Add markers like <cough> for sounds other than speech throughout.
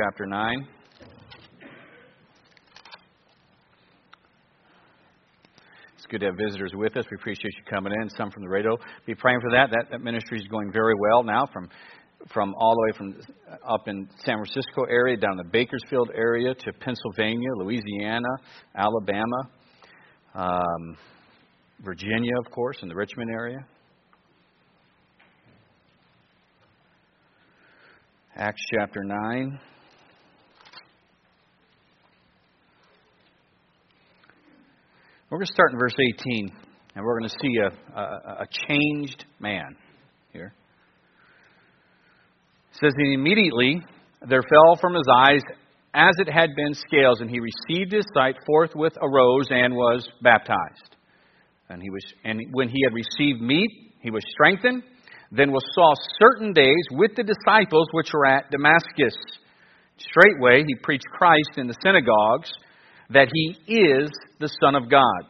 chapter 9. It's good to have visitors with us. We appreciate you coming in. Some from the radio. Be praying for that. That, that ministry is going very well now from from all the way from up in San Francisco area down the Bakersfield area to Pennsylvania, Louisiana, Alabama, um, Virginia, of course, in the Richmond area. Acts chapter 9. We're going to start in verse 18, and we're going to see a, a, a changed man here. It says, And immediately there fell from his eyes as it had been scales, and he received his sight, forthwith arose and was baptized. And, he was, and when he had received meat, he was strengthened. Then was saw certain days with the disciples which were at Damascus. Straightway he preached Christ in the synagogues that he is the Son of God.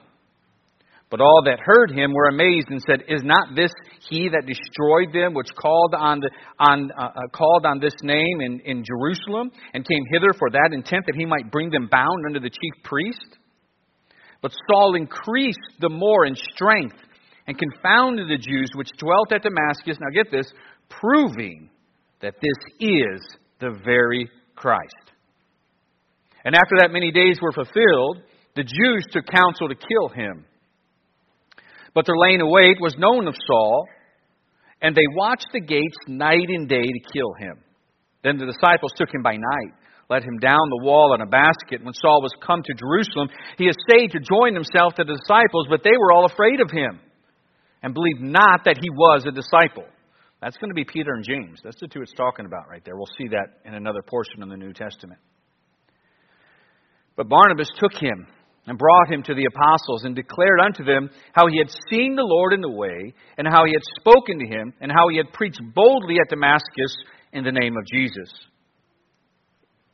But all that heard him were amazed and said, Is not this he that destroyed them, which called on, the, on, uh, uh, called on this name in, in Jerusalem, and came hither for that intent that he might bring them bound under the chief priest? But Saul increased the more in strength and confounded the Jews which dwelt at Damascus. Now get this, proving that this is the very Christ. And after that many days were fulfilled, the Jews took counsel to kill him. But their laying await was known of Saul, and they watched the gates night and day to kill him. Then the disciples took him by night, let him down the wall in a basket. When Saul was come to Jerusalem, he essayed to join himself to the disciples, but they were all afraid of him, and believed not that he was a disciple. That's going to be Peter and James. That's the two it's talking about right there. We'll see that in another portion of the New Testament. But Barnabas took him and brought him to the apostles and declared unto them how he had seen the Lord in the way, and how he had spoken to him, and how he had preached boldly at Damascus in the name of Jesus.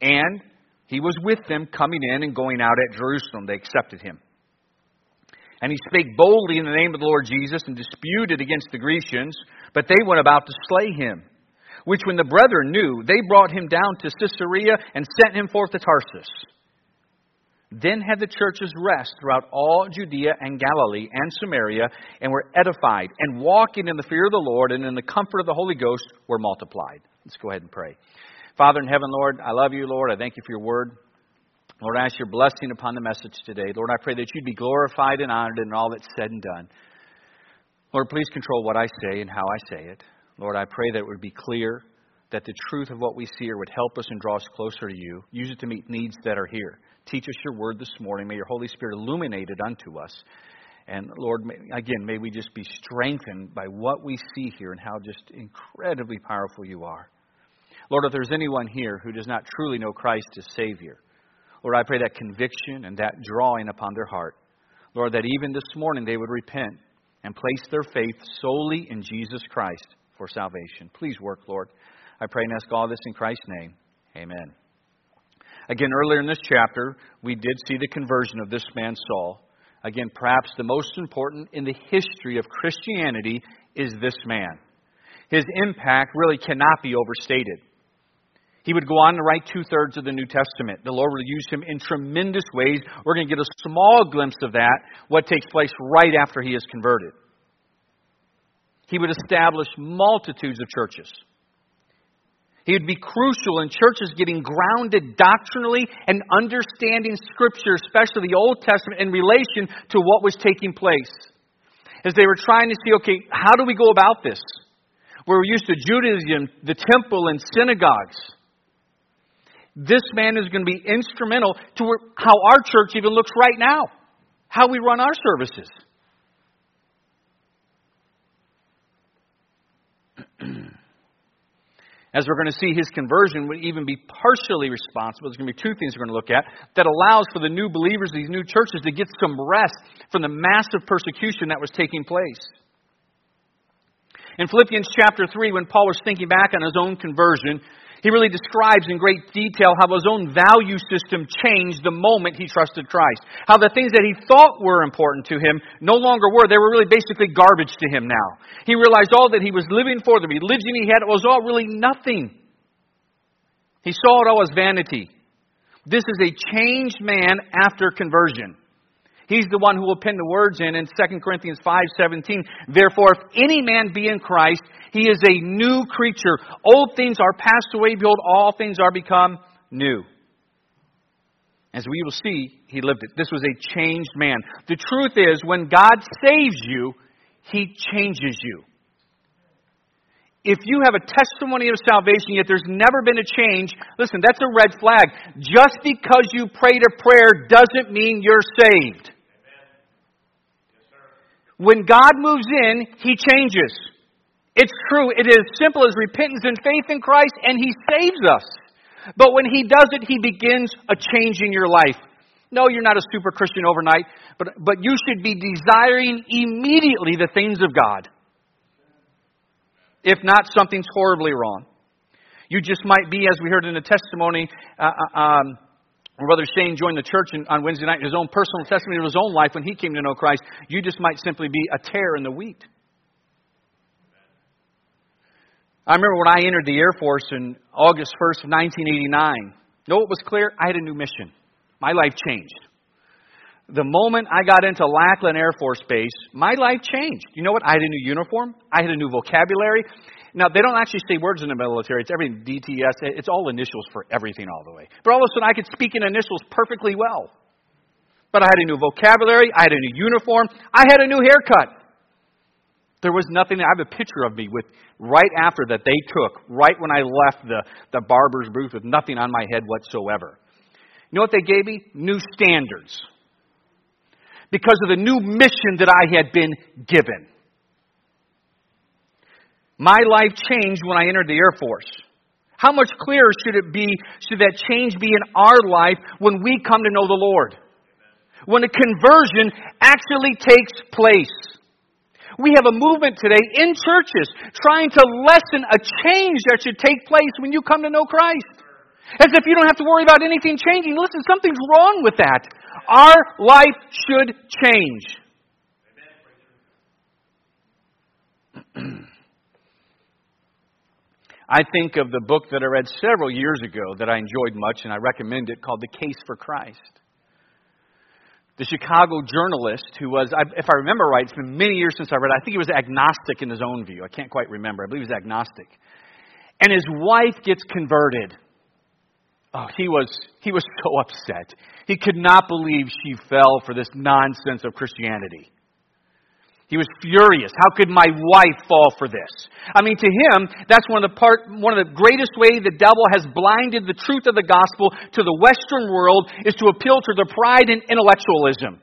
And he was with them coming in and going out at Jerusalem. They accepted him. And he spake boldly in the name of the Lord Jesus and disputed against the Grecians, but they went about to slay him. Which when the brethren knew, they brought him down to Caesarea and sent him forth to Tarsus. Then had the churches rest throughout all Judea and Galilee and Samaria, and were edified, and walking in the fear of the Lord and in the comfort of the Holy Ghost were multiplied. Let's go ahead and pray. Father in heaven, Lord, I love you, Lord. I thank you for your word. Lord, I ask your blessing upon the message today. Lord, I pray that you'd be glorified and honored in all that's said and done. Lord, please control what I say and how I say it. Lord, I pray that it would be clear, that the truth of what we see here would help us and draw us closer to you. Use it to meet needs that are here. Teach us your word this morning. May your Holy Spirit illuminate it unto us. And Lord, again, may we just be strengthened by what we see here and how just incredibly powerful you are. Lord, if there's anyone here who does not truly know Christ as Savior, Lord, I pray that conviction and that drawing upon their heart. Lord, that even this morning they would repent and place their faith solely in Jesus Christ for salvation. Please work, Lord. I pray and ask all this in Christ's name. Amen. Again, earlier in this chapter, we did see the conversion of this man Saul. Again, perhaps the most important in the history of Christianity is this man. His impact really cannot be overstated. He would go on to write two thirds of the New Testament. The Lord will use him in tremendous ways. We're going to get a small glimpse of that, what takes place right after he is converted. He would establish multitudes of churches. He would be crucial in churches getting grounded doctrinally and understanding Scripture, especially the Old Testament, in relation to what was taking place. As they were trying to see, okay, how do we go about this? We're used to Judaism, the temple, and synagogues. This man is going to be instrumental to how our church even looks right now, how we run our services. As we're going to see, his conversion would even be partially responsible. There's going to be two things we're going to look at that allows for the new believers, these new churches, to get some rest from the massive persecution that was taking place. In Philippians chapter 3, when Paul was thinking back on his own conversion, he really describes in great detail how his own value system changed the moment he trusted Christ. How the things that he thought were important to him no longer were. They were really basically garbage to him now. He realized all that he was living for, the religion he had, was all really nothing. He saw it all as vanity. This is a changed man after conversion. He's the one who will pin the words in in 2 Corinthians 5:17. Therefore, if any man be in Christ, he is a new creature. Old things are passed away; behold, all things are become new. As we will see, he lived it. This was a changed man. The truth is, when God saves you, he changes you. If you have a testimony of salvation, yet there's never been a change, listen, that's a red flag. Just because you prayed a prayer doesn't mean you're saved. When God moves in, He changes. It's true, it is simple as repentance and faith in Christ, and He saves us. But when He does it, He begins a change in your life. No, you're not a super Christian overnight, but, but you should be desiring immediately the things of God. If not, something's horribly wrong. You just might be, as we heard in the testimony, uh, uh um, Brother Shane joined the church on Wednesday night, his own personal testimony of his own life when he came to know Christ. You just might simply be a tare in the wheat. I remember when I entered the Air Force in August 1st of 1989. Know what was clear? I had a new mission. My life changed. The moment I got into Lackland Air Force Base, my life changed. You know what? I had a new uniform. I had a new vocabulary. Now, they don't actually say words in the military. It's everything DTS. It's all initials for everything all the way. But all of a sudden, I could speak in initials perfectly well. But I had a new vocabulary. I had a new uniform. I had a new haircut. There was nothing. I have a picture of me with right after that they took, right when I left the, the barber's booth with nothing on my head whatsoever. You know what they gave me? New standards. Because of the new mission that I had been given. My life changed when I entered the Air Force. How much clearer should it be, should that change be in our life when we come to know the Lord? When a conversion actually takes place. We have a movement today in churches trying to lessen a change that should take place when you come to know Christ. As if you don't have to worry about anything changing. Listen, something's wrong with that. Our life should change. I think of the book that I read several years ago that I enjoyed much, and I recommend it, called The Case for Christ. The Chicago journalist, who was, if I remember right, it's been many years since I read it, I think he was agnostic in his own view. I can't quite remember. I believe he was agnostic. And his wife gets converted. Oh, he was, he was so <laughs> upset. He could not believe she fell for this nonsense of Christianity. He was furious. How could my wife fall for this? I mean, to him, that's one of the part, one of the greatest way the devil has blinded the truth of the gospel to the Western world is to appeal to the pride and intellectualism.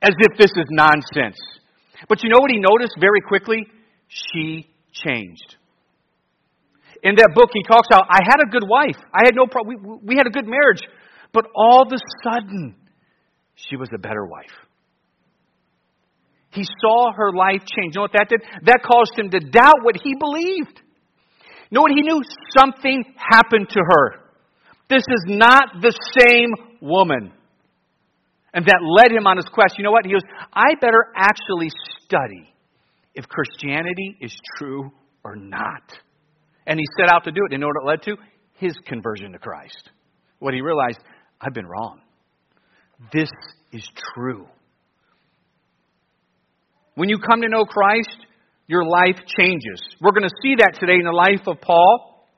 As if this is nonsense. But you know what he noticed very quickly? She changed. In that book, he talks about, I had a good wife. I had no problem. We, we had a good marriage. But all of a sudden, she was a better wife. He saw her life change. You know what that did? That caused him to doubt what he believed. You know what he knew? Something happened to her. This is not the same woman. And that led him on his quest. You know what? He goes, I better actually study if Christianity is true or not. And he set out to do it. And you know what it led to? His conversion to Christ. What he realized, I've been wrong. This is true. When you come to know Christ, your life changes. We're going to see that today in the life of Paul.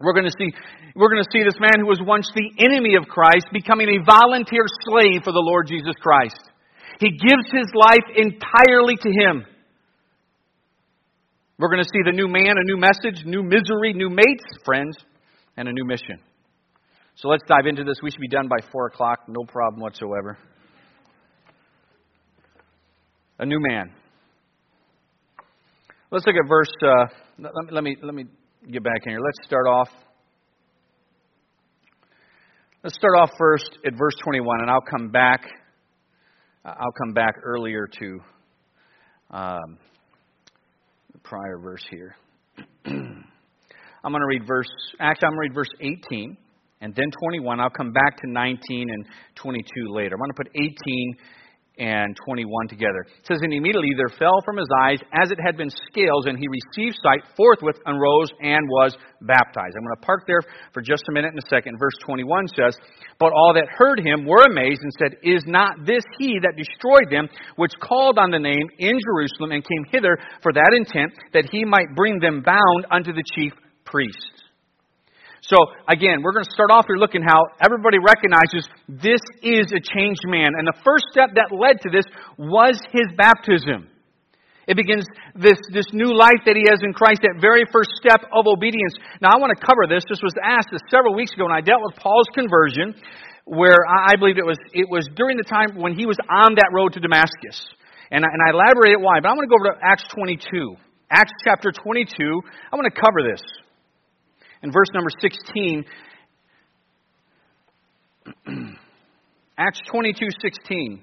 We're going to see we're going to see this man who was once the enemy of Christ becoming a volunteer slave for the Lord Jesus Christ. He gives his life entirely to him. We're going to see the new man, a new message, new misery, new mates, friends, and a new mission. So let's dive into this. We should be done by 4 o'clock, no problem whatsoever a new man. Let's look at verse. Uh, let, me, let me let me get back in here. Let's start off. Let's start off first at verse 21, and I'll come back. I'll come back earlier to um, the prior verse here. <clears throat> I'm going to read verse. Actually, I'm going to read verse 18 and then 21. I'll come back to 19 and 22 later. I'm going to put 18 and 21 together. It says, And immediately there fell from his eyes as it had been scales, and he received sight forthwith and rose and was baptized. I'm going to park there for just a minute in a second. Verse 21 says, But all that heard him were amazed and said, Is not this he that destroyed them, which called on the name in Jerusalem and came hither for that intent, that he might bring them bound unto the chief priests? So again, we're going to start off here looking how everybody recognizes this is a changed man. And the first step that led to this was his baptism. It begins this, this new life that he has in Christ, that very first step of obedience. Now, I want to cover this. This was asked several weeks ago when I dealt with Paul's conversion, where I believe it was, it was during the time when he was on that road to Damascus. And I, and I elaborated why, but I'm going to go over to Acts 22. Acts chapter 22. I want to cover this in verse number 16. <clears throat> Acts 22 16.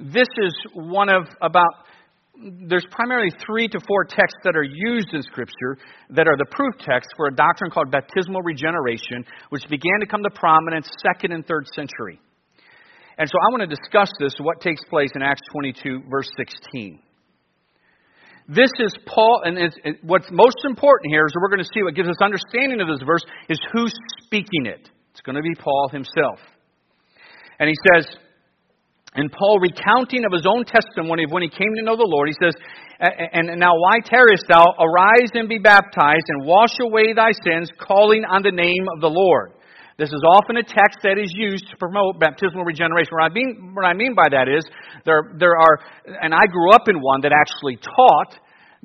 This is one of about, there's primarily three to four texts that are used in Scripture that are the proof texts for a doctrine called baptismal regeneration, which began to come to prominence second and third century. And so I want to discuss this, what takes place in Acts 22, verse 16. This is Paul, and what's most important here is we're going to see what gives us understanding of this verse is who's speaking it. It's going to be Paul himself. And he says, and Paul recounting of his own testimony of when he came to know the Lord, he says, And now why tarriest thou? Arise and be baptized, and wash away thy sins, calling on the name of the Lord. This is often a text that is used to promote baptismal regeneration. What I mean, what I mean by that is there, there are, and I grew up in one that actually taught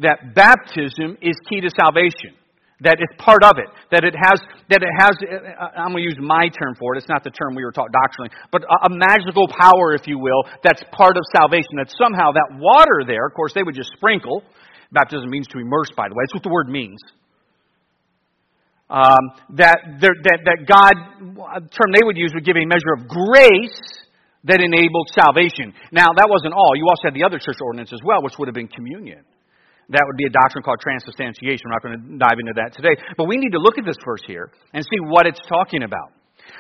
that baptism is key to salvation. That it's part of it. That it has, that it has, uh, I'm going to use my term for it. It's not the term we were taught doctrinally, but a magical power, if you will, that's part of salvation. That somehow that water there, of course, they would just sprinkle. Baptism means to immerse, by the way. That's what the word means. Um, that, that, that God, the term they would use would give a measure of grace that enabled salvation. Now, that wasn't all. You also had the other church ordinance as well, which would have been communion. That would be a doctrine called transubstantiation. We're not going to dive into that today. But we need to look at this verse here and see what it's talking about.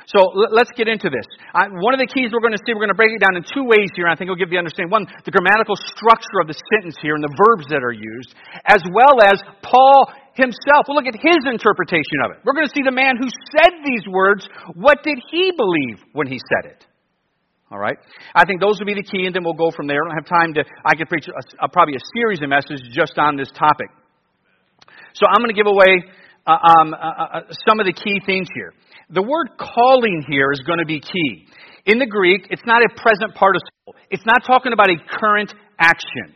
So let's get into this. I, one of the keys we're going to see, we're going to break it down in two ways here. I think it'll give you understanding. One, the grammatical structure of the sentence here and the verbs that are used, as well as Paul himself. We'll look at his interpretation of it. We're going to see the man who said these words. What did he believe when he said it? All right. I think those will be the key, and then we'll go from there. I don't have time to. I could preach a, a, probably a series of messages just on this topic. So I'm going to give away uh, um, uh, uh, uh, some of the key things here. The word calling here is going to be key. In the Greek, it's not a present participle. It's not talking about a current action.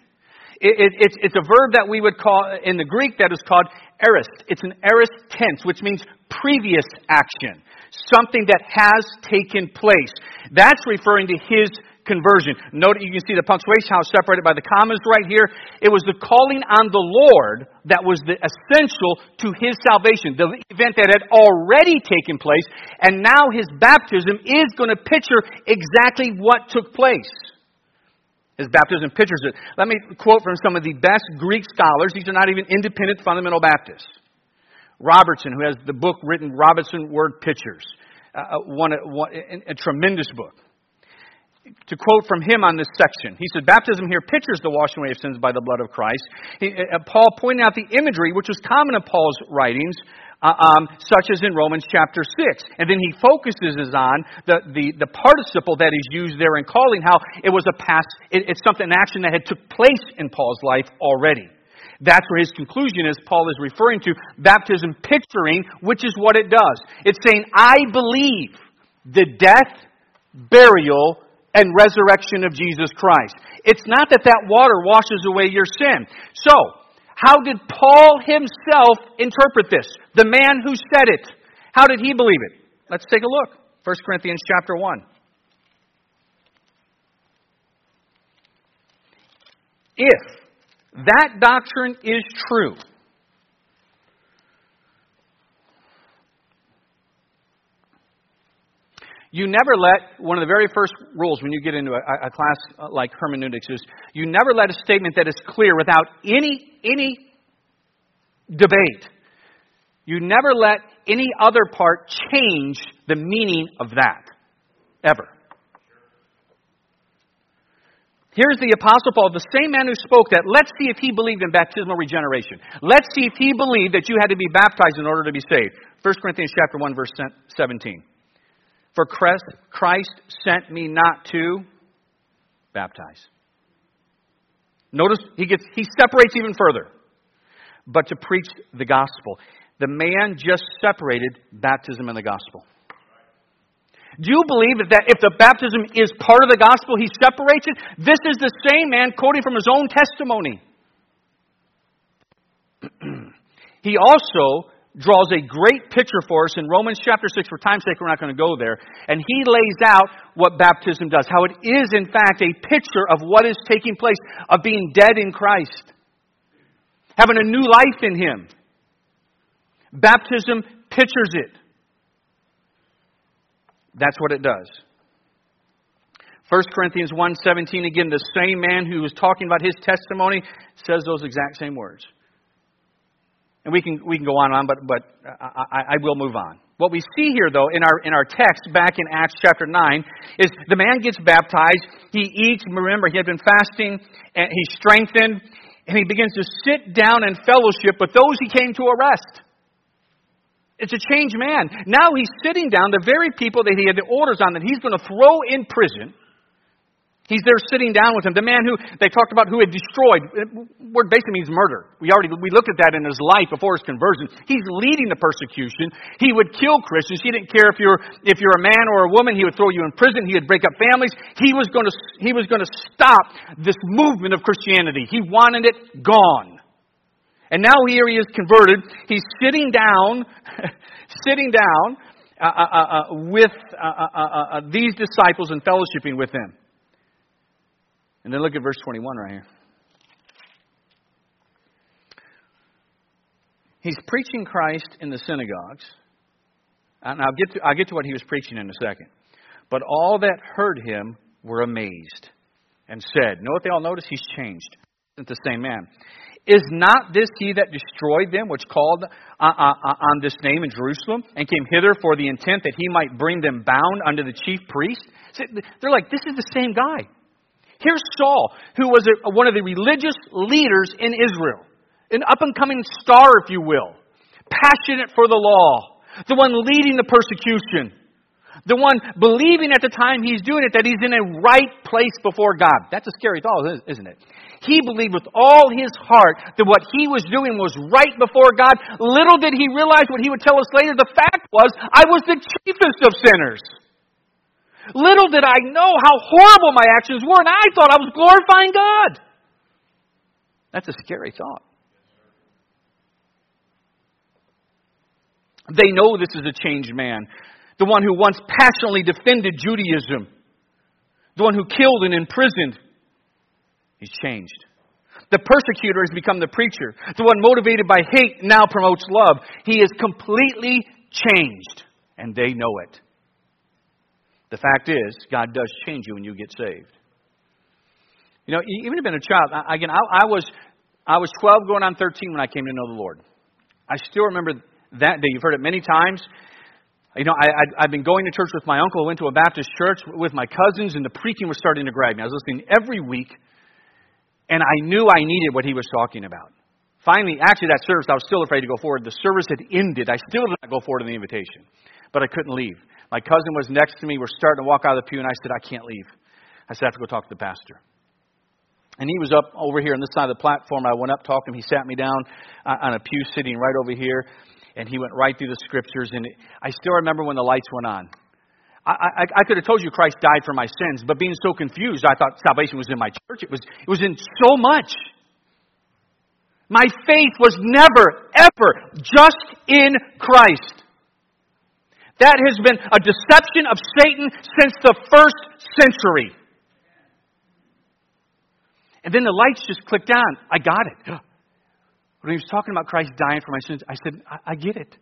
It, it, it's, it's a verb that we would call, in the Greek, that is called aorist. It's an aorist tense, which means previous action. Something that has taken place. That's referring to his conversion. Note, you can see the punctuation, how separated by the commas right here. It was the calling on the Lord that was the essential to his salvation, the event that had already taken place, and now his baptism is going to picture exactly what took place. His baptism pictures it. Let me quote from some of the best Greek scholars. These are not even independent fundamental Baptists. Robertson, who has the book written, Robertson Word Pictures, uh, uh one, one, a, a tremendous book. To quote from him on this section, he said, Baptism here pictures the washing away of sins by the blood of Christ. He, uh, Paul pointed out the imagery, which was common in Paul's writings, uh, um, such as in Romans chapter 6. And then he focuses on the, the, the participle that is used there in calling, how it was a past, it, it's something, an action that had took place in Paul's life already. That's where his conclusion is. Paul is referring to baptism picturing, which is what it does. It's saying, I believe the death, burial, and resurrection of Jesus Christ. It's not that that water washes away your sin. So, how did Paul himself interpret this? The man who said it. How did he believe it? Let's take a look. 1 Corinthians chapter 1. If that doctrine is true, You never let, one of the very first rules when you get into a, a class uh, like hermeneutics is you never let a statement that is clear without any, any debate. You never let any other part change the meaning of that. Ever. Here's the Apostle Paul, the same man who spoke that. Let's see if he believed in baptismal regeneration. Let's see if he believed that you had to be baptized in order to be saved. 1 Corinthians chapter 1, verse 17. For Christ sent me not to baptize. Notice he gets he separates even further. But to preach the gospel. The man just separated baptism and the gospel. Do you believe that if the baptism is part of the gospel, he separates it? This is the same man quoting from his own testimony. <clears throat> he also draws a great picture for us in Romans chapter 6. For time's sake, we're not going to go there. And he lays out what baptism does, how it is, in fact, a picture of what is taking place, of being dead in Christ, having a new life in him. Baptism pictures it. That's what it does. 1 Corinthians 1:17 again the same man who was talking about his testimony says those exact same words. And we can we can go on and on but but I, I will move on. What we see here though in our in our text back in Acts chapter 9 is the man gets baptized, he eats, remember he had been fasting and he's strengthened and he begins to sit down and fellowship with those he came to arrest. It's a changed man. Now he's sitting down, the very people that he had the orders on that he's going to throw in prison. He's there sitting down with him. The man who they talked about who had destroyed, word basically means murder. We already we looked at that in his life before his conversion. He's leading the persecution. He would kill Christians. He didn't care if you're if you're a man or a woman. He would throw you in prison. He would break up families. He was going to he was going to stop this movement of Christianity. He wanted it gone. And now here he is converted. He's sitting down, <laughs> sitting down uh, uh, uh, uh with uh, uh, these disciples and fellowshipping with them. And then look at verse 21 right here. He's preaching Christ in the synagogues. And I'll get, to, I'll get to what he was preaching in a second. But all that heard him were amazed and said, Know what they all noticed? He's changed. Isn't the same man. Is not this he that destroyed them, which called uh, uh, uh, on this name in Jerusalem, and came hither for the intent that he might bring them bound unto the chief priest? They're like, this is the same guy. Here's Saul, who was a, one of the religious leaders in Israel, an up and coming star, if you will, passionate for the law, the one leading the persecution, the one believing at the time he's doing it that he's in a right place before God. That's a scary thought, isn't it? He believed with all his heart that what he was doing was right before God. Little did he realize what he would tell us later. The fact was, I was the chiefest of sinners. Little did I know how horrible my actions were, and I thought I was glorifying God. That's a scary thought. They know this is a changed man. The one who once passionately defended Judaism. The one who killed and imprisoned He's changed. The persecutor has become the preacher. The one motivated by hate now promotes love. He is completely changed, and they know it. The fact is, God does change you when you get saved. You know, even been a child, again, I, I was I was 12 going on 13 when I came to know the Lord. I still remember that day. You've heard it many times. You know, I, i have been going to church with my uncle. I went to a Baptist church with my cousins, and the preaching was starting to grab me. I was listening every week and I knew I needed what he was talking about. Finally, actually, that service, I was still afraid to go forward. The service had ended. I still did not go forward in the invitation, but I couldn't leave. My cousin was next to me. We're starting to walk out of the pew, and I said, I can't leave. I said, I have to go talk to the pastor. And he was up over here on this side of the platform. I went up, talked to him. He sat me down uh, on a pew sitting right over here, and he went right through the scriptures. And I still remember when the lights went on. I, I, I could have told you Christ died for my sins, but being so confused, I thought salvation was in my church. It was, it was in so much. My faith was never, ever just in Christ. That has been a deception of Satan since the first century. And then the lights just clicked on. I got it. <gasps> When he was talking about Christ dying for my sins, I said, I, I get it.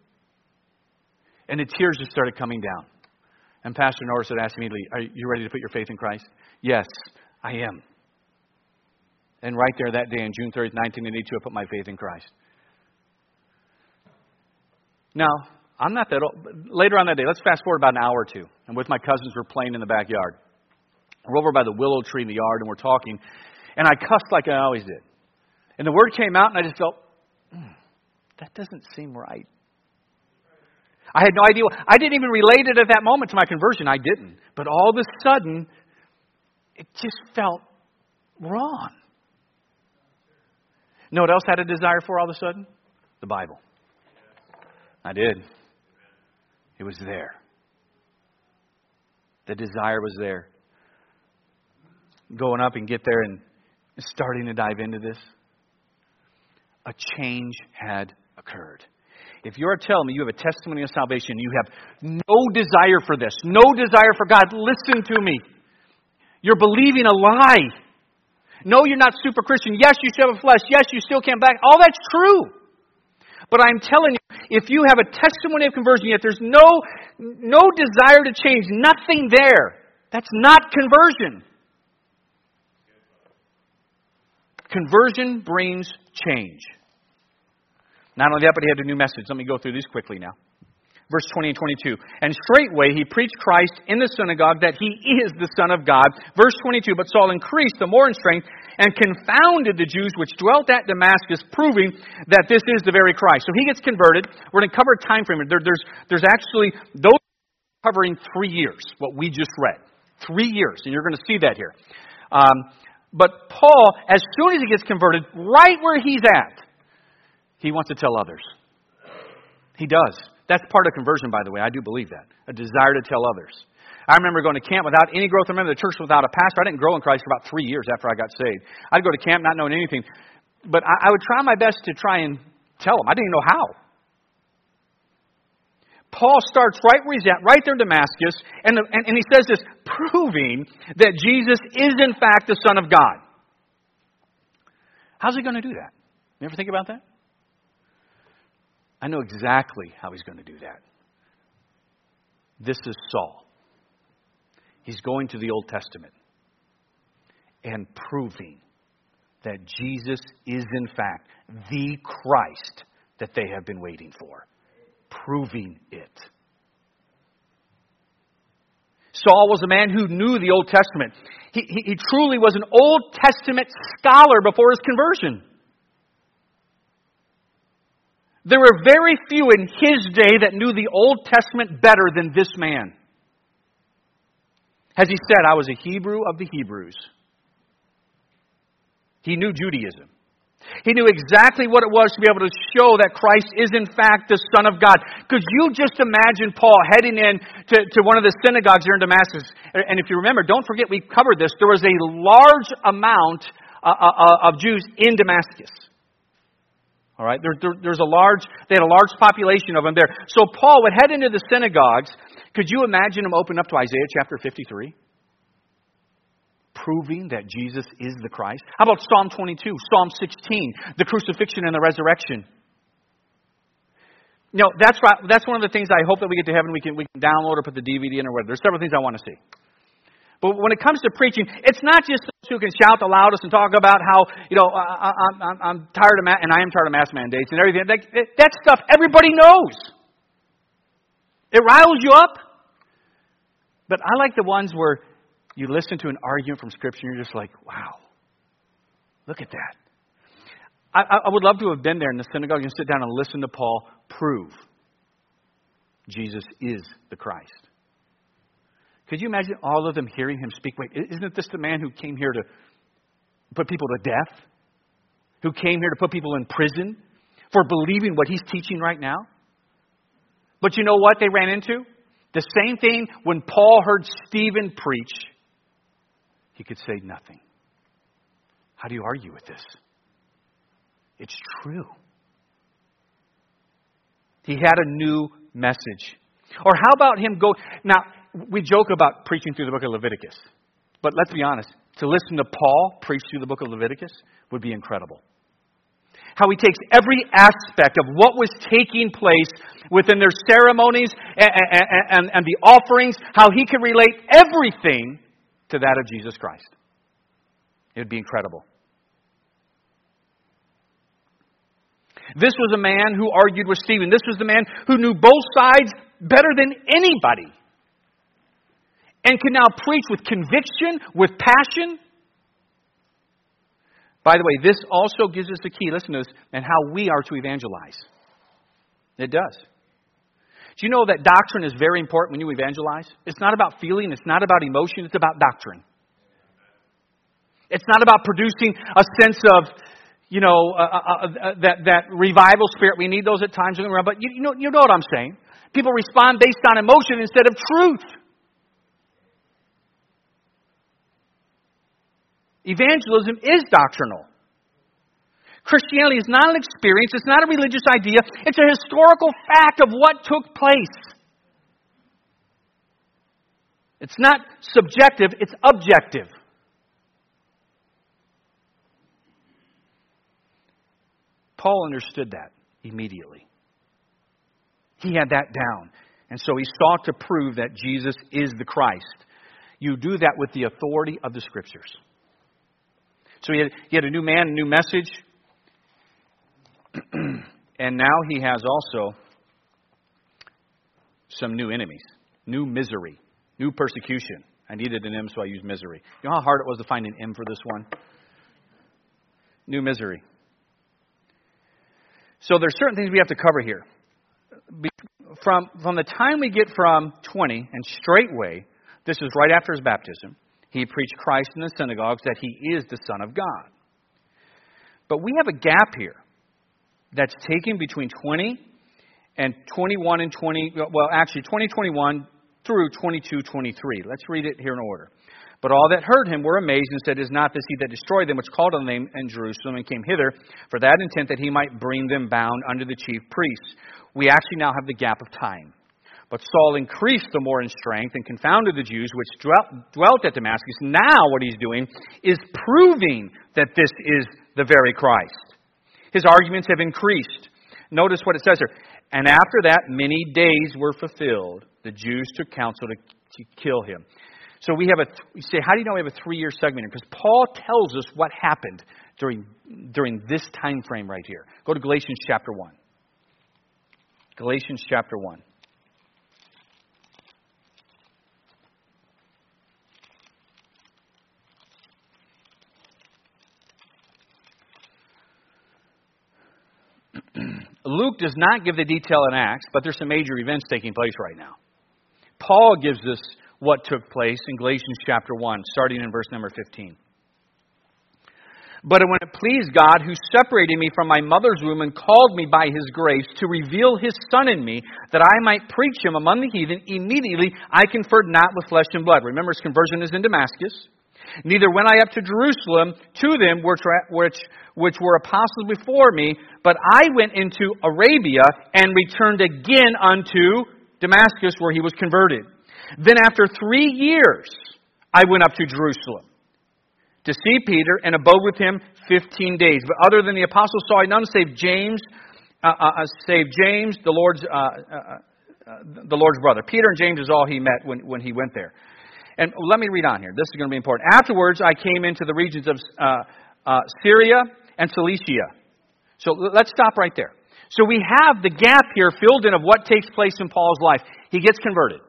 And the tears just started coming down. And Pastor Norris had asked me, Are you ready to put your faith in Christ? Yes, I am. And right there that day, on June 30th, 1982, I put my faith in Christ. Now, I'm not that old. Later on that day, let's fast forward about an hour or two. And with my cousins, we're playing in the backyard. We're over by the willow tree in the yard, and we're talking. And I cussed like I always did. And the word came out, and I just felt, mm, that doesn't seem right. I had no idea. I didn't even relate it at that moment to my conversion. I didn't. But all of a sudden, it just felt wrong. know what else I had a desire for all of a sudden? The Bible. I did. It was there. The desire was there. Going up and get there and starting to dive into this, a change had occurred. If you're telling me you have a testimony of salvation, you have no desire for this, no desire for God, listen to me. You're believing a lie. No, you're not super Christian. Yes, you still have a flesh. Yes, you still can't back. All that's true. But I'm telling you, if you have a testimony of conversion, yet there's no, no desire to change, nothing there, that's not conversion. Conversion brings change. Not only that, but he had a new message. Let me go through these quickly now verse 20 and 22. And straightway he preached Christ in the synagogue that he is the Son of God. Verse 22. But Saul increased the more in strength and confounded the Jews which dwelt at Damascus, proving that this is the very Christ. So he gets converted. We're going to cover a time frame. There, there's, there's actually those covering three years, what we just read. Three years. And you're going to see that here. Um, but Paul, as soon as he gets converted, right where he's at, he wants to tell others. He does. That's part of conversion, by the way. I do believe that. A desire to tell others. I remember going to camp without any growth. I remember the church without a pastor. I didn't grow in Christ for about three years after I got saved. I'd go to camp not knowing anything. But I, I would try my best to try and tell them. I didn't even know how. Paul starts right where he's at, right there in Damascus, and, and, and he says this, proving that Jesus is in fact the Son of God. How's he going to do that? You ever think about that? I know exactly how he's going to do that. This is Saul. He's going to the Old Testament and proving that Jesus is, in fact, the Christ that they have been waiting for. Proving it. Saul was a man who knew the Old Testament. He, he, he truly was an Old Testament scholar before his conversion. There were very few in his day that knew the Old Testament better than this man. As he said, I was a Hebrew of the Hebrews. He knew Judaism. He knew exactly what it was to be able to show that Christ is in fact the Son of God. Could you just imagine Paul heading in to, to one of the synagogues here in Damascus? And if you remember, don't forget we covered this. There was a large amount uh, uh, uh of Jews in Damascus. All right, there, there, there's a large, they had a large population of them there. So Paul would head into the synagogues. Could you imagine him open up to Isaiah chapter 53? Proving that Jesus is the Christ. How about Psalm 22, Psalm 16, the crucifixion and the resurrection? You know, that's, that's one of the things I hope that we get to heaven, we can, we can download or put the DVD in or whatever. There's several things I want to see. But when it comes to preaching, it's not just those who can shout the loudest and talk about how, you know, I, am I'm tired of, ma- and I am tired of mask mandates and everything. That, that stuff everybody knows. It riles you up. But I like the ones where you listen to an argument from Scripture and you're just like, wow, look at that. I, I would love to have been there in the synagogue and sit down and listen to Paul prove Jesus is the Christ. Could you imagine all of them hearing him speak? Wait, isn't this the man who came here to put people to death? Who came here to put people in prison for believing what he's teaching right now? But you know what they ran into? The same thing when Paul heard Stephen preach. He could say nothing. How do you argue with this? It's true. He had a new message. Or how about him go now we joke about preaching through the book of Leviticus. But let's be honest, to listen to Paul preach through the book of Leviticus would be incredible. How he takes every aspect of what was taking place within their ceremonies and, and, and, the offerings, how he could relate everything to that of Jesus Christ. It would be incredible. This was a man who argued with Stephen. This was the man who knew both sides better than anybody and can now preach with conviction, with passion. By the way, this also gives us the key, listen to this, and how we are to evangelize. It does. Do you know that doctrine is very important when you evangelize? It's not about feeling, it's not about emotion, it's about doctrine. It's not about producing a sense of, you know, uh, uh, uh, uh that, that revival spirit. We need those at times, but you, you, know, you know what I'm saying. People respond based on emotion instead of truth. Evangelism is doctrinal. Christianity is not an experience, it's not a religious idea, it's a historical fact of what took place. It's not subjective, it's objective. Paul understood that immediately. He had that down. And so he sought to prove that Jesus is the Christ. You do that with the authority of the Scriptures. So he had, he had a new man, a new message. <clears throat> and now he has also some new enemies, new misery, new persecution. I needed an M, so I used misery. You know how hard it was to find an M for this one? New misery. So there's certain things we have to cover here. From, from the time we get from 20 and straightway, this is right after his baptism, he preached Christ in the synagogues that he is the Son of God. But we have a gap here that's taken between 20 and 21 and 20, well, actually 2021 through 22 23. Let's read it here in order. But all that heard him were amazed and said, Is not this he that destroyed them, which called on them in Jerusalem, and came hither for that intent that he might bring them bound under the chief priests? We actually now have the gap of time. But Saul increased the more in strength and confounded the Jews which dwelt, at Damascus. Now, what he's doing is proving that this is the very Christ. His arguments have increased. Notice what it says here. And after that, many days were fulfilled. The Jews took counsel to, to kill him. So we have a, you say, how do you know we have a three year segment? Because Paul tells us what happened during, during this time frame right here. Go to Galatians chapter 1. Galatians chapter 1. Luke does not give the detail in Acts, but there's some major events taking place right now. Paul gives us what took place in Galatians chapter 1, starting in verse number 15. But when it pleased God, who separated me from my mother's womb and called me by his grace to reveal his Son in me, that I might preach him among the heathen, immediately I conferred not with flesh and blood. Remember, his conversion is in Damascus. Neither went I up to Jerusalem to them which, which, which were apostles before me, but I went into Arabia and returned again unto Damascus, where he was converted. Then after three years, I went up to Jerusalem to see Peter and abode with him 15 days. But other than the apostles saw I none save James, uh, uh, uh save James, the Lord's, uh, uh, uh, the Lord's brother. Peter and James is all he met when, when he went there. And let me read on here. This is going to be important. Afterwards, I came into the regions of uh, uh, Syria and Cilicia. So let's stop right there. So we have the gap here filled in of what takes place in Paul's life. He gets converted.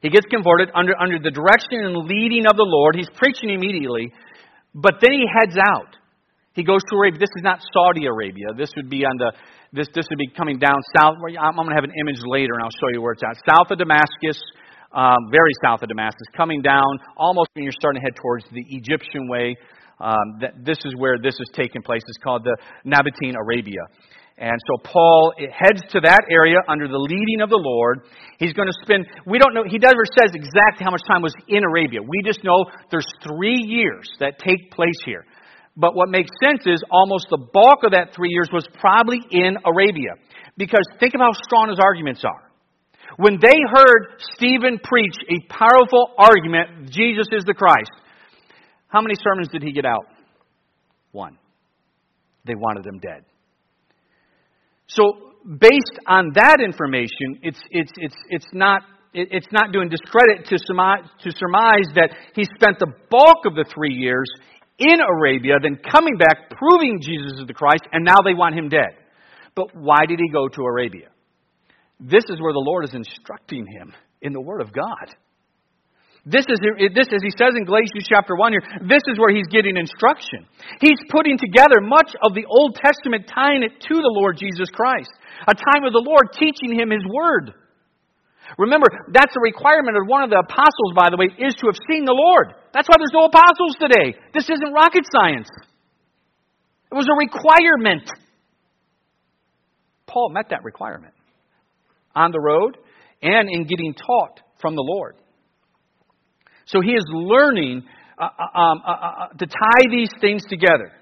He gets converted under, under the direction and leading of the Lord. He's preaching immediately, but then he heads out. He goes to Arabia. This is not Saudi Arabia. This would be on the this this would be coming down south. I'm going to have an image later, and I'll show you where it's at. South of Damascus, um, very south of Damascus, coming down almost when you're starting to head towards the Egyptian way. Um, that this is where this is taking place. It's called the Nabatean Arabia. And so Paul heads to that area under the leading of the Lord. He's going to spend, we don't know, he never says exactly how much time was in Arabia. We just know there's three years that take place here. But what makes sense is almost the bulk of that three years was probably in Arabia. Because think of how strong his arguments are. When they heard Stephen preach a powerful argument, Jesus is the Christ, how many sermons did he get out? One. They wanted him dead. So, based on that information, it's, it's, it's, it's, not, it's not doing discredit to surmise, to surmise that he spent the bulk of the three years in Arabia, then coming back, proving Jesus is the Christ, and now they want him dead. But why did he go to Arabia? This is where the Lord is instructing him in the Word of God. This is this as he says in Galatians chapter 1 here, this is where he's getting instruction. He's putting together much of the Old Testament tying it to the Lord Jesus Christ. A time of the Lord teaching him his word. Remember, that's a requirement of one of the apostles, by the way, is to have seen the Lord. That's why there's no apostles today. This isn't rocket science. It was a requirement. Paul met that requirement on the road and in getting taught from the Lord. So he is learning uh, uh um, uh, uh, uh, to tie these things together.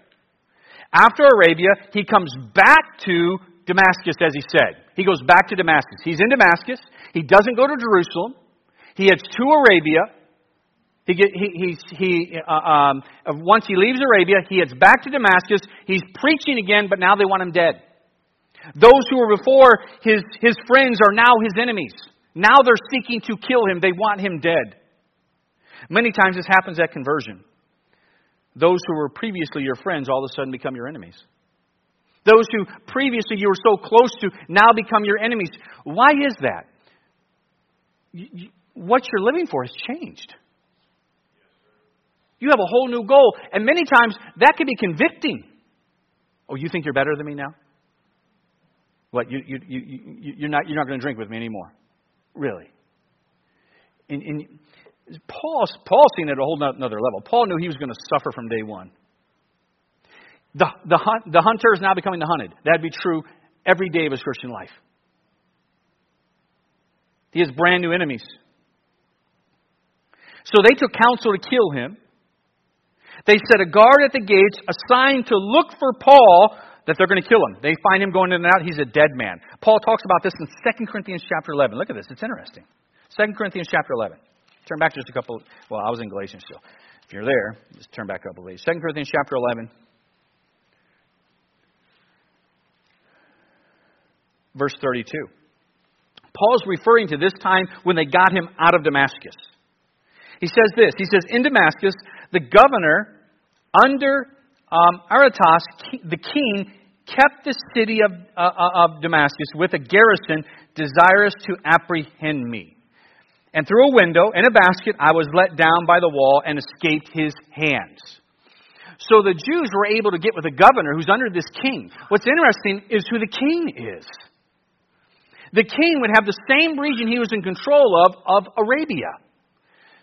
After Arabia, he comes back to Damascus, as he said. He goes back to Damascus. He's in Damascus. He doesn't go to Jerusalem. He heads to Arabia. He, get, he, he, he uh, um, once he leaves Arabia, he heads back to Damascus. He's preaching again, but now they want him dead. Those who were before his, his friends are now his enemies. Now they're seeking to kill him. They want him dead. Many times this happens at conversion. Those who were previously your friends all of a sudden become your enemies. Those who previously you were so close to now become your enemies. Why is that? what you're living for has changed. You have a whole new goal. And many times that can be convicting. Oh, you think you're better than me now? What, you, you, you, you're not, you're not going to drink with me anymore? Really? And, and Paul, Paul's seen it at a whole another level. Paul knew he was going to suffer from day one. The, the, hunt, the hunter is now becoming the hunted. That'd be true every day of his Christian life. He has brand new enemies. So they took counsel to kill him. They set a guard at the gates assigned to look for Paul that they're going to kill him. They find him going in and out. He's a dead man. Paul talks about this in 2 Corinthians chapter 11. Look at this. It's interesting. 2 Corinthians chapter 11. Turn back just a couple. Well, I was in Galatians still. If you're there, just turn back a couple of pages. 2 Corinthians chapter 11. Verse 32. Paul's referring to this time when they got him out of Damascus. He says this He says, In Damascus, the governor under um, Aretas, the king, kept the city of, uh, uh, of Damascus with a garrison desirous to apprehend me. And through a window in a basket, I was let down by the wall and escaped his hands. So the Jews were able to get with the governor who's under this king. What's interesting is who the king is. The king would have the same region he was in control of, of Arabia.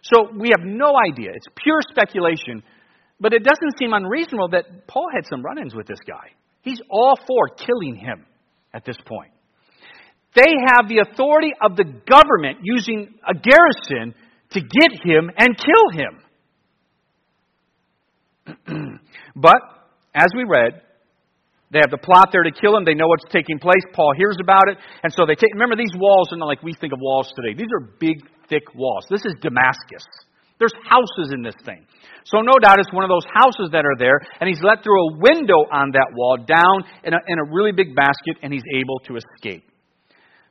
So we have no idea. It's pure speculation but it doesn't seem unreasonable that Paul had some run ins with this guy. He's all for killing him at this point. They have the authority of the government using a garrison to get him and kill him. <clears throat> but, as we read, they have the plot there to kill him. They know what's taking place. Paul hears about it. And so they take, remember, these walls are not like we think of walls today. These are big, thick walls. This is Damascus. There's houses in this thing. So no doubt it's one of those houses that are there, and he's let through a window on that wall down in a, in a really big basket, and he's able to escape.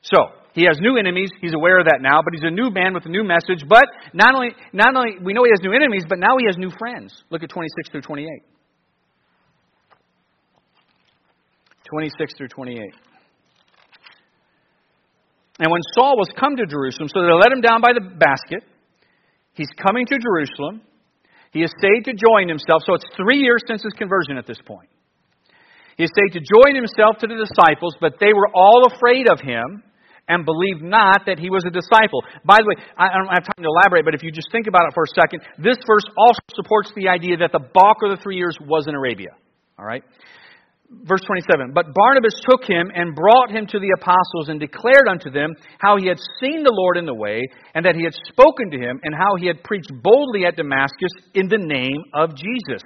So, he has new enemies. He's aware of that now, but he's a new man with a new message. But not only, not only, we know he has new enemies, but now he has new friends. Look at 26 through 28. 26 through 28. And when Saul was come to Jerusalem, so they let him down by the basket, he's coming to Jerusalem. He has stayed to join himself. So it's three years since his conversion at this point. He has stayed to join himself to the disciples, but they were all afraid of him and believed not that he was a disciple. By the way, I don't have time to elaborate, but if you just think about it for a second, this verse also supports the idea that the bulk of the three years was in Arabia. All right? Verse 27 But Barnabas took him and brought him to the apostles and declared unto them how he had seen the Lord in the way, and that he had spoken to him, and how he had preached boldly at Damascus in the name of Jesus.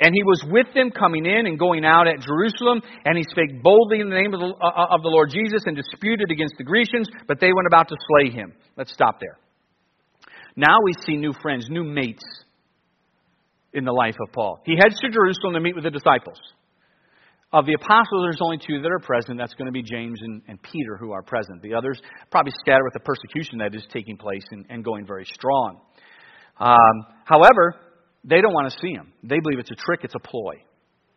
And he was with them coming in and going out at Jerusalem, and he spake boldly in the name of the, uh, of the Lord Jesus and disputed against the Grecians, but they went about to slay him. Let's stop there. Now we see new friends, new mates in the life of Paul. He heads to Jerusalem to meet with the disciples. Of the apostles, there's only two that are present. That's going to be James and, and Peter who are present. The others probably scatter with the persecution that is taking place and, and going very strong. Um, however, they don't want to see him. They believe it's a trick, it's a ploy.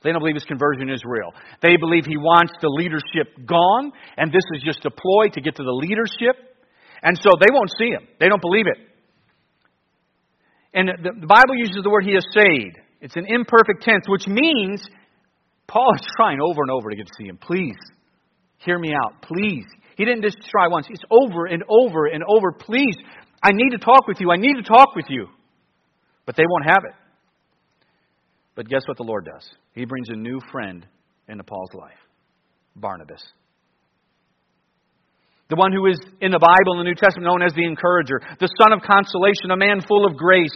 They don't believe his conversion is real. They believe he wants the leadership gone, and this is just a ploy to get to the leadership. And so they won't see him. They don't believe it. And the Bible uses the word he is saved. It's an imperfect tense, which means Paul is trying over and over to get to see him. Please, hear me out. Please. He didn't just try once. It's over and over and over. Please, I need to talk with you. I need to talk with you. But they won't have it. But guess what the Lord does? He brings a new friend into Paul's life Barnabas. The one who is in the Bible in the New Testament known as the encourager, the son of consolation, a man full of grace.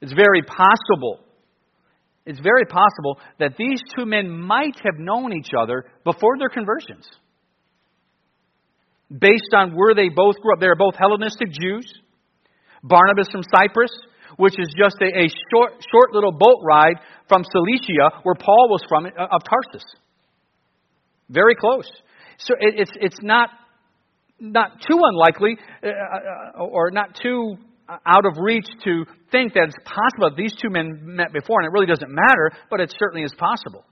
It's very possible. It's very possible that these two men might have known each other before their conversions. Based on where they both grew up. They are both Hellenistic Jews. Barnabas from Cyprus, which is just a, a short, short little boat ride from Cilicia, where Paul was from, uh, of Tarsus. Very close. So it, it's, it's not, not too unlikely uh, uh, or not too out of reach to think that it's possible that these two men met before, and it really doesn't matter, but it certainly is possible.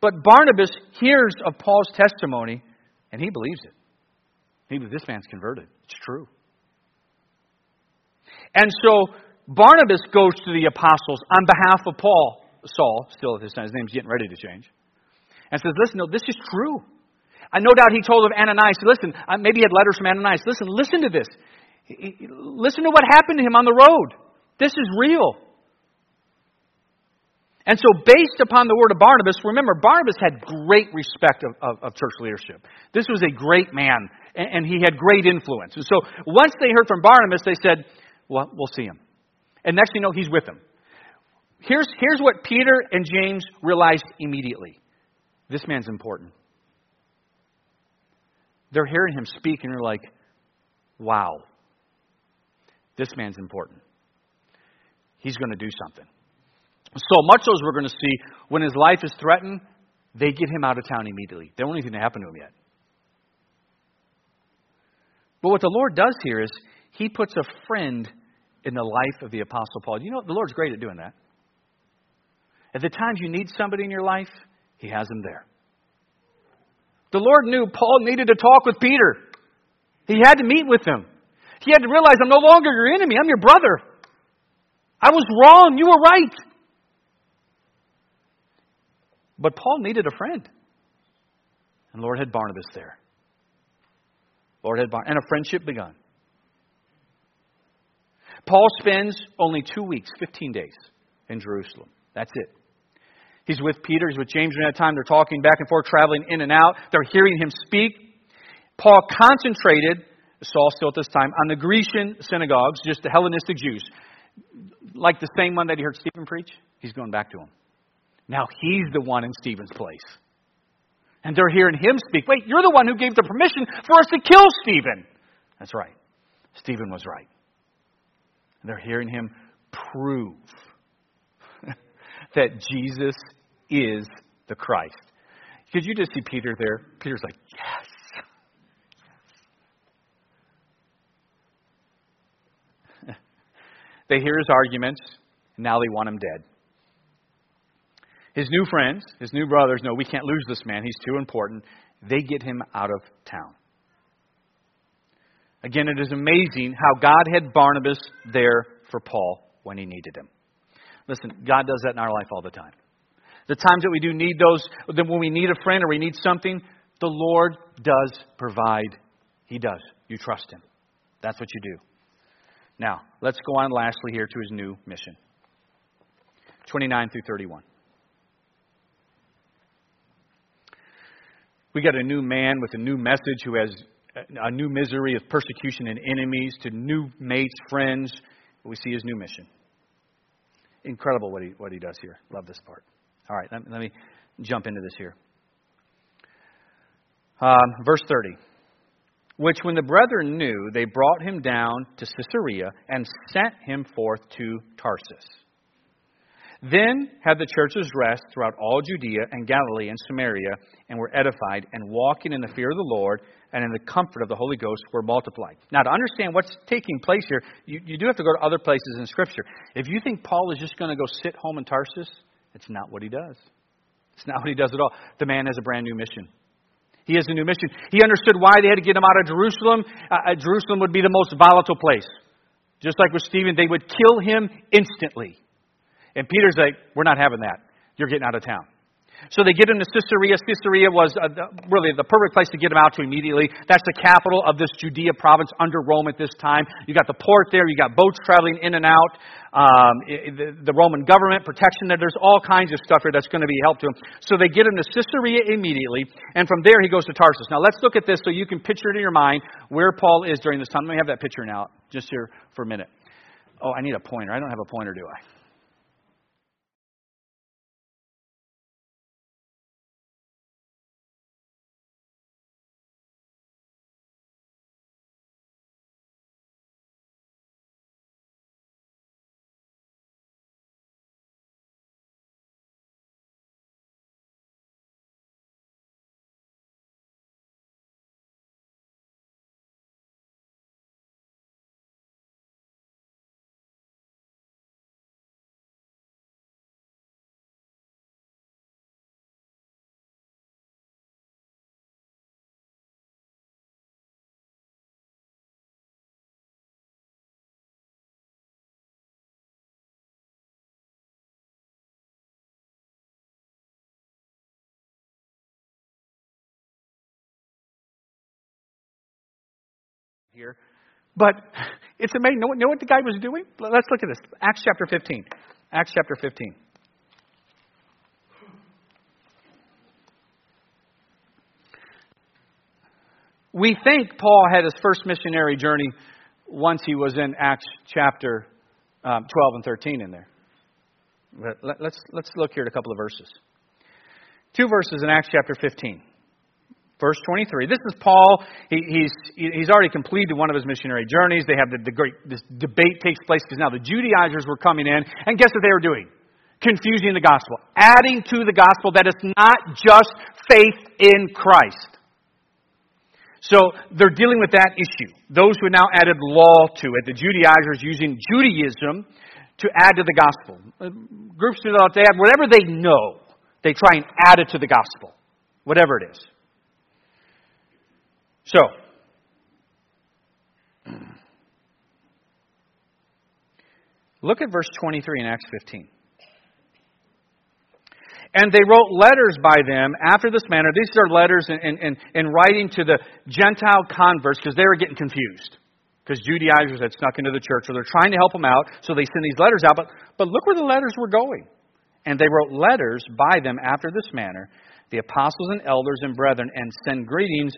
But Barnabas hears of Paul's testimony, and he believes it. He believes this man's converted. It's true. And so Barnabas goes to the apostles on behalf of Paul, Saul, still at this time, his name's getting ready to change, and says, Listen, no, this is true. I no doubt he told of Ananias, listen, uh, maybe he had letters from Ananias. Listen, listen to this. Listen to what happened to him on the road. This is real. And so, based upon the word of Barnabas, remember, Barnabas had great respect of, of, of church leadership. This was a great man, and, and, he had great influence. And so, once they heard from Barnabas, they said, Well, we'll see him. And next thing you know, he's with them. Here's, here's what Peter and James realized immediately this man's important. They're hearing him speak, and they're like, Wow, this man's important. He's going to do something. So much so as we're going to see, when his life is threatened, they get him out of town immediately. They don't want anything to happen to him yet. But what the Lord does here is he puts a friend in the life of the Apostle Paul. You know, the Lord's great at doing that. At the times you need somebody in your life, he has him there. The Lord knew Paul needed to talk with Peter. He had to meet with him. He had to realize I'm no longer your enemy, I'm your brother. I was wrong, you were right. But Paul needed a friend. And Lord had Barnabas there. Lord had Barnabas, and a friendship begun. Paul spends only two weeks, 15 days, in Jerusalem. That's it. He's with Peter, he's with James during that time. They're talking back and forth, traveling in and out. They're hearing him speak. Paul concentrated Saul still at this time, on the Grecian synagogues, just the Hellenistic Jews. Like the same one that he heard Stephen preach, he's going back to them. Now he's the one in Stephen's place. And they're hearing him speak. Wait, you're the one who gave the permission for us to kill Stephen. That's right. Stephen was right. They're hearing him prove <laughs> that Jesus is the Christ. Could you just see Peter there? Peter's like, yes. <laughs> They hear his arguments, and now they want him dead. His new friends, his new brothers, know we can't lose this man. He's too important. They get him out of town. Again, it is amazing how God had Barnabas there for Paul when he needed him. Listen, God does that in our life all the time. The times that we do need those, when we need a friend or we need something, the Lord does provide. He does. You trust Him. That's what you do. Now, let's go on lastly here to his new mission 29 through 31. We got a new man with a new message who has a new misery of persecution and enemies to new mates, friends. We see his new mission. Incredible what he, what he does here. Love this part. All right, let, let me jump into this here. Um, verse 30 which when the brethren knew, they brought him down to Caesarea and sent him forth to Tarsus. Then had the churches rest throughout all Judea and Galilee and Samaria, and were edified, and walking in the fear of the Lord and in the comfort of the Holy Ghost were multiplied. Now, to understand what's taking place here, you, you do have to go to other places in Scripture. If you think Paul is just going to go sit home in Tarsus, it's not what he does. It's not what he does at all. The man has a brand new mission. He has a new mission. He understood why they had to get him out of Jerusalem. Uh, uh Jerusalem would be the most volatile place. Just like with Stephen, they would kill him instantly. And Peter's like, We're not having that. You're getting out of town. So they get him to Caesarea. Caesarea was uh, really the perfect place to get him out to immediately. That's the capital of this Judea province under Rome at this time. You got the port there. You got boats traveling in and out. Um, the, the Roman government protection there. There's all kinds of stuff here that's going to be help to him. So they get him to Caesarea immediately, and from there he goes to Tarsus. Now let's look at this so you can picture it in your mind where Paul is during this time. Let me have that picture now, just here for a minute. Oh, I need a pointer. I don't have a pointer, do I? Here. But it's amazing. Know, know what the guy was doing? Let's look at this. Acts chapter 15. Acts chapter 15. We think Paul had his first missionary journey once he was in Acts chapter um, 12 and 13 in there. Let, let's, let's look here at a couple of verses. Two verses in Acts chapter 15. Verse 23. This is Paul. He, he's, he's already completed one of his missionary journeys. They have the, the great this debate takes place because now the Judaizers were coming in, and guess what they were doing? Confusing the gospel, adding to the gospel that it's not just faith in Christ. So they're dealing with that issue. Those who now added law to it, the Judaizers using Judaism to add to the gospel. Uh, groups do that. They add whatever they know. They try and add it to the gospel, whatever it is. So, look at verse 23 in Acts 15. And they wrote letters by them after this manner. These are letters in, in, in writing to the Gentile converts because they were getting confused. Because Judaizers had snuck into the church, so they're trying to help them out, so they send these letters out. But, but look where the letters were going. And they wrote letters by them after this manner, the apostles and elders and brethren, and send greetings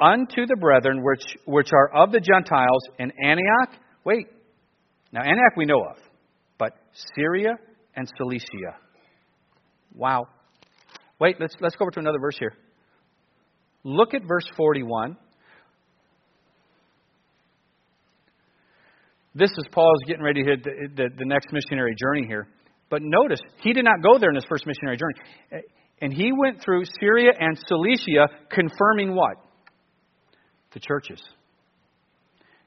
unto the brethren which, which are of the Gentiles in Antioch. Wait. Now, Antioch we know of, but Syria and Cilicia. Wow. Wait, let's, let's go over to another verse here. Look at verse 41. This is Paul's getting ready to hit the, the, the next missionary journey here. But notice, he did not go there in his first missionary journey. And he went through Syria and Cilicia, confirming what? The churches.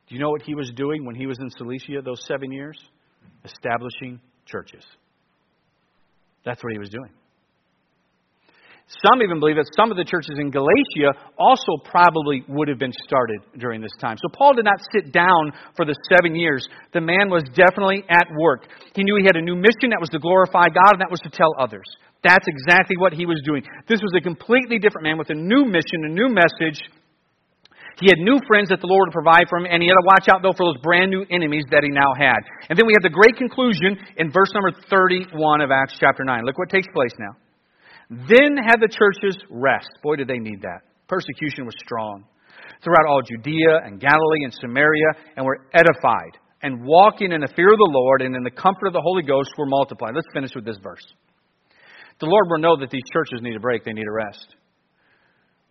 Do you know what he was doing when he was in Cilicia those seven years? Establishing churches. That's what he was doing. Some even believe that some of the churches in Galatia also probably would have been started during this time. So Paul did not sit down for the seven years. The man was definitely at work. He knew he had a new mission that was to glorify God, and that was to tell others. That's exactly what he was doing. This was a completely different man with a new mission, a new message. He had new friends that the Lord would provide for him, and he had to watch out, though, for those brand new enemies that he now had. And then we have the great conclusion in verse number 31 of Acts chapter 9. Look what takes place now. Then had the churches rest. Boy, did they need that. Persecution was strong throughout all Judea and Galilee and Samaria, and were edified, and walking in the fear of the Lord and in the comfort of the Holy Ghost were multiplied. Let's finish with this verse. The Lord will know that these churches need a break, they need a rest.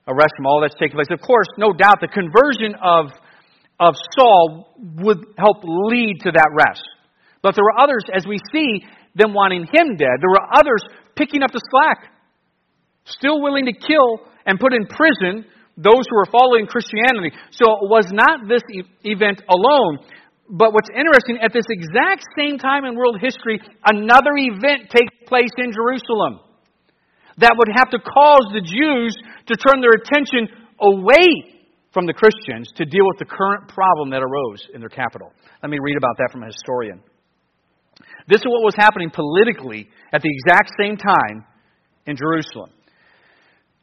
A rest from all that's taking place. Of course, no doubt the conversion of, of Saul would help lead to that rest. But there were others, as we see, them wanting him dead. There were others picking up the slack, still willing to kill and put in prison those who were following Christianity. So it was not this e- event alone. But what's interesting, at this exact same time in world history, another event takes place in Jerusalem that would have to cause the Jews to turn their attention away from the Christians to deal with the current problem that arose in their capital. Let me read about that from a historian. This is what was happening politically at the exact same time in Jerusalem.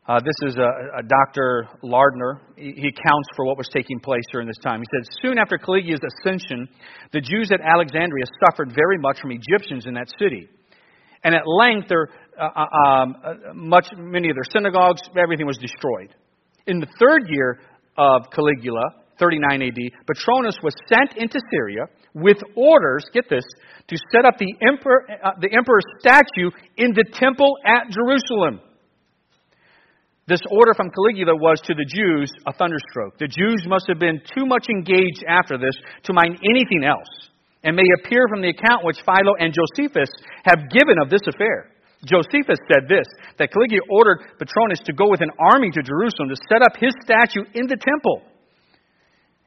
Uh, this is a, a Dr. Lardner. He, he accounts for what was taking place during this time. He said, Soon after Caligula's ascension, the Jews at Alexandria suffered very much from Egyptians in that city. And at length, their, uh, uh um, uh, much, many of their synagogues, everything was destroyed. In the third year of Caligula, 39 AD, Petronius was sent into Syria with orders, get this, to set up the, emperor, uh, the emperor's statue in the temple at Jerusalem. This order from Caligula was to the Jews a thunderstroke. The Jews must have been too much engaged after this to mind anything else, and may appear from the account which Philo and Josephus have given of this affair. Josephus said this that Caligula ordered Petronius to go with an army to Jerusalem to set up his statue in the temple.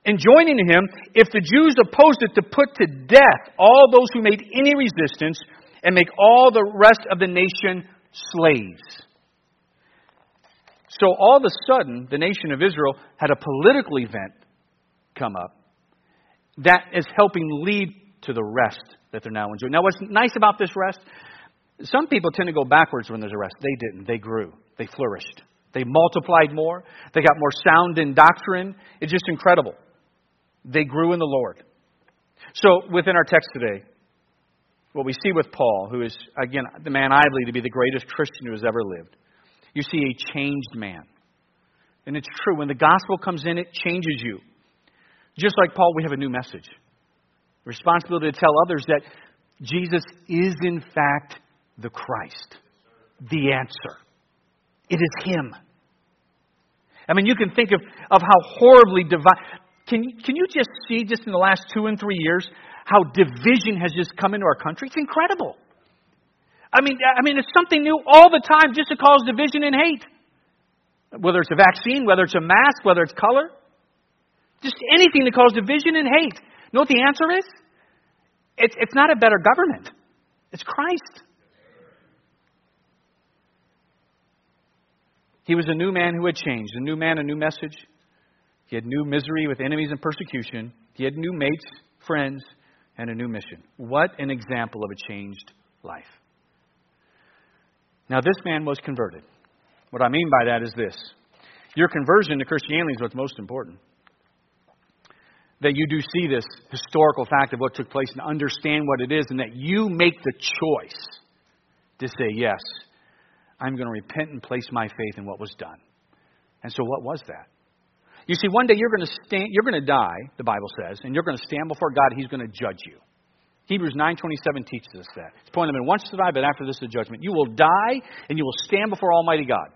And joining him, if the Jews opposed it, to put to death all those who made any resistance and make all the rest of the nation slaves. So all of a sudden, the nation of Israel had a political event come up that is helping lead to the rest that they're now enjoying. Now, what's nice about this rest? Some people tend to go backwards when there's a rest. They didn't. They grew. They flourished. They multiplied more. They got more sound in doctrine. It's just incredible. They grew in the Lord. So, within our text today, what we see with Paul, who is, again, the man I believe to be the greatest Christian who has ever lived, you see a changed man. And it's true. When the gospel comes in, it changes you. Just like Paul, we have a new message. Responsibility to tell others that Jesus is, in fact, the Christ, the answer. It is Him. I mean, you can think of, of how horribly divine. Can, can you just see, just in the last two and three years, how division has just come into our country? It's incredible. I mean, I mean, it's something new all the time just to cause division and hate. Whether it's a vaccine, whether it's a mask, whether it's color. Just anything to cause division and hate. You know what the answer is? It's, it's not a better government. It's Christ. He was a new man who had changed, a new man, a new message. He had new misery with enemies and persecution. He had new mates, friends, and a new mission. What an example of a changed life. Now, this man was converted. What I mean by that is this your conversion to Christianity is what's most important. That you do see this historical fact of what took place and understand what it is, and that you make the choice to say, Yes, I'm going to repent and place my faith in what was done. And so, what was that? You see, one day you're going to stand, you're going to die, the Bible says, and you're going to stand before God. He's going to judge you. Hebrews 9:27 teaches us that. It's pointing pointed in once die, but after this is judgment. You will die and you will stand before Almighty God.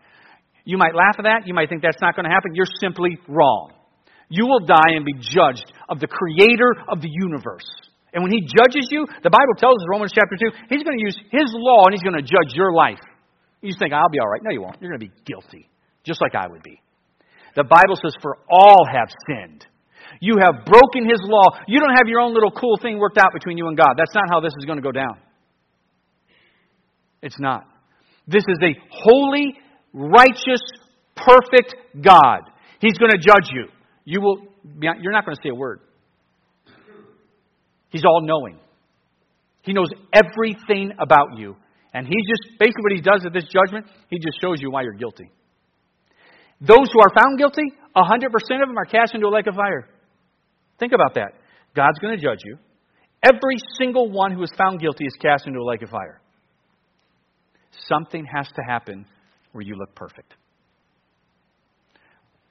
You might laugh at that. You might think that's not going to happen. You're simply wrong. You will die and be judged of the Creator of the universe. And when He judges you, the Bible tells us, in Romans chapter 2, He's going to use His law and He's going to judge your life. You think, I'll be all right. No, you won't. You're going to be guilty, just like I would be. The Bible says, For all have sinned you have broken his law. You don't have your own little cool thing worked out between you and God. That's not how this is going to go down. It's not. This is a holy, righteous, perfect God. He's going to judge you. You will you're not going to say a word. He's all knowing. He knows everything about you. And he just basically what he does at this judgment, he just shows you why you're guilty. Those who are found guilty, 100% of them are cast into a lake of fire. Think about that. God's going to judge you. Every single one who is found guilty is cast into a lake of fire. Something has to happen where you look perfect.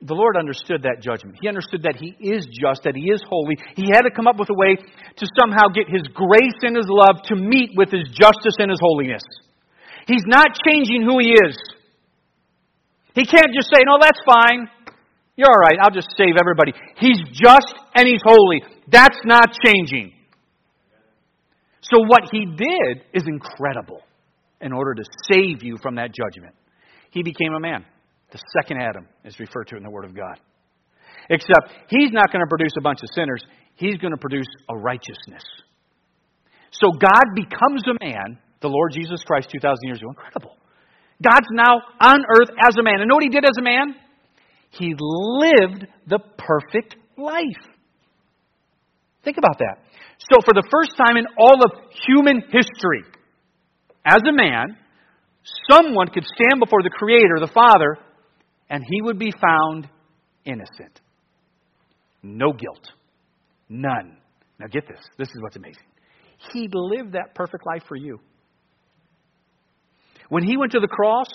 The Lord understood that judgment. He understood that He is just, that He is holy. He had to come up with a way to somehow get His grace and His love to meet with His justice and His holiness. He's not changing who He is. He can't just say, no, that's fine. You're all right. I'll just save everybody. He's just and He's holy. That's not changing. So, what he did is incredible in order to save you from that judgment. He became a man. The second Adam is referred to in the Word of God. Except he's not going to produce a bunch of sinners, he's going to produce a righteousness. So God becomes a man, the Lord Jesus Christ 2,000 years ago. Incredible. God's now on earth as a man. And know what he did as a man? He lived the perfect life. Think about that. So, for the first time in all of human history, as a man, someone could stand before the Creator, the Father, and he would be found innocent. No guilt. None. Now get this. This is what's amazing. He lived that perfect life for you. When he went to the cross,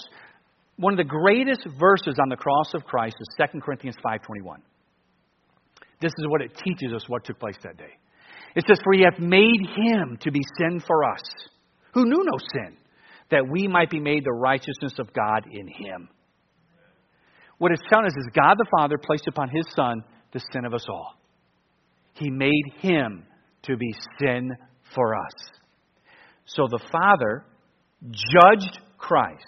one of the greatest verses on the cross of Christ is 2 Corinthians 5:21. This is what it teaches us what took place that day. It says, For he hath made him to be sin for us, who knew no sin, that we might be made the righteousness of God in him. What it's telling us is God the Father placed upon his Son the sin of us all. He made him to be sin for us. So the Father judged Christ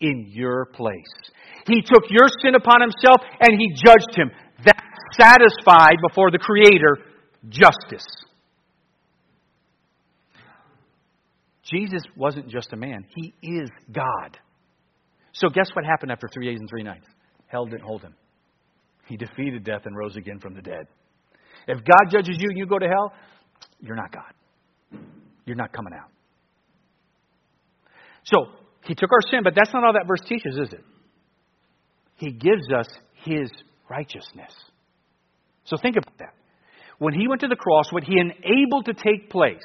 in your place. He took your sin upon himself and he judged him. That satisfied before the Creator justice. Jesus wasn't just a man, he is God. So, guess what happened after three days and three nights? Hell didn't hold him. He defeated death and rose again from the dead. If God judges you and you go to hell, you're not God. You're not coming out. So, he took our sin, but that's not all that verse teaches, is it? He gives us his righteousness. So think about that. When he went to the cross, what he enabled to take place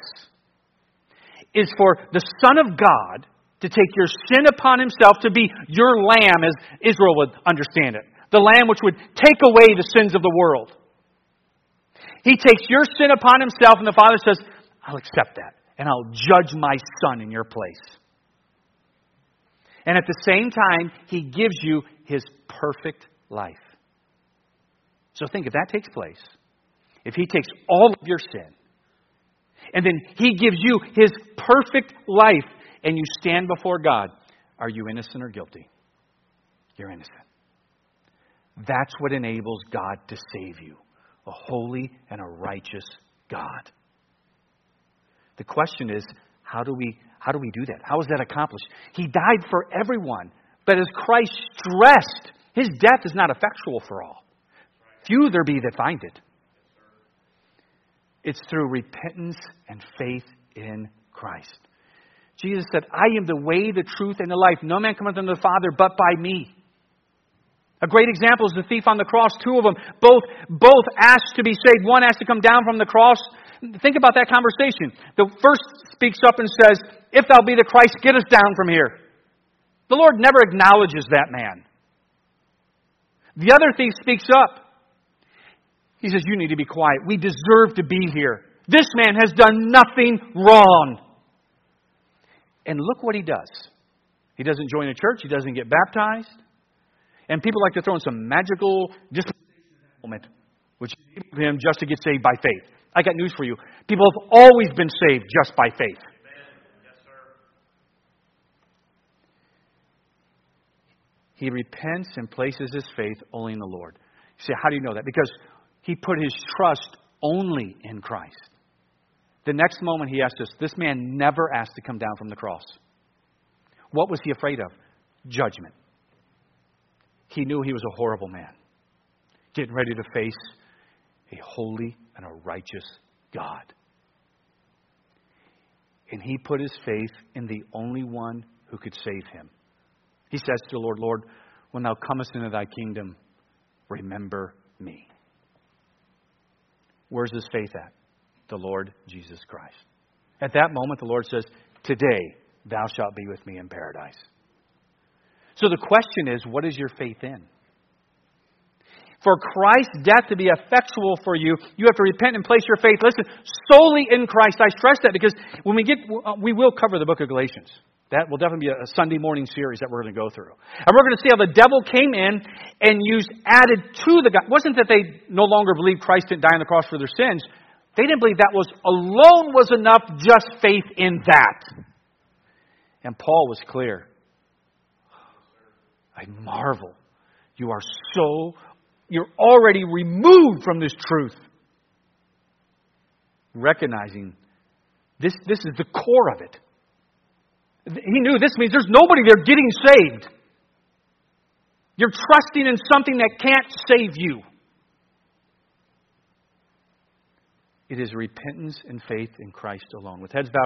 is for the Son of God to take your sin upon himself to be your lamb, as Israel would understand it. The lamb which would take away the sins of the world. He takes your sin upon himself, and the Father says, I'll accept that, and I'll judge my son in your place. And at the same time, he gives you his perfect life. So think if that takes place, if he takes all of your sin, and then he gives you his perfect life, and you stand before God, are you innocent or guilty? You're innocent. That's what enables God to save you a holy and a righteous God. The question is, how do we how do we do that? How is that accomplished? He died for everyone, but as Christ stressed, his death is not effectual for all. Few there be that find it. It's through repentance and faith in Christ. Jesus said, I am the way, the truth, and the life. No man cometh unto the Father but by me. A great example is the thief on the cross. Two of them, both, both asked to be saved. One asked to come down from the cross. Think about that conversation. The first speaks up and says, If thou be the Christ, get us down from here. The Lord never acknowledges that man. The other thief speaks up. He says, You need to be quiet. We deserve to be here. This man has done nothing wrong. And look what he does. He doesn't join a church, he doesn't get baptized. And people like to throw in some magical moment, which him just to get saved by faith. I got news for you. People have always been saved just by faith. Yes, he repents and places his faith only in the Lord. You say, how do you know that? Because he put his trust only in Christ. The next moment he asked us, this man never asked to come down from the cross. What was he afraid of? Judgment. He knew he was a horrible man, getting ready to face a holy and a righteous God. And he put his faith in the only one who could save him. He says to the Lord, Lord, when thou comest into thy kingdom, remember me. Where's his faith at? The Lord Jesus Christ. At that moment, the Lord says, Today thou shalt be with me in paradise. So the question is, what is your faith in? For Christ's death to be effectual for you, you have to repent and place your faith, listen, solely in Christ. I stress that because when we get, uh, we will cover the book of Galatians. That will definitely be a Sunday morning series that we're going to go through. And we're going to see how the devil came in and used added to the God. It wasn't that they no longer believed Christ didn't die on the cross for their sins. They didn't believe that was alone was enough, just faith in that. And Paul was clear. I marvel. You are so, you're already removed from this truth. Recognizing this, this is the core of it. He knew this means there's nobody there getting saved. You're trusting in something that can't save you. It is repentance and faith in Christ alone. With heads bowed.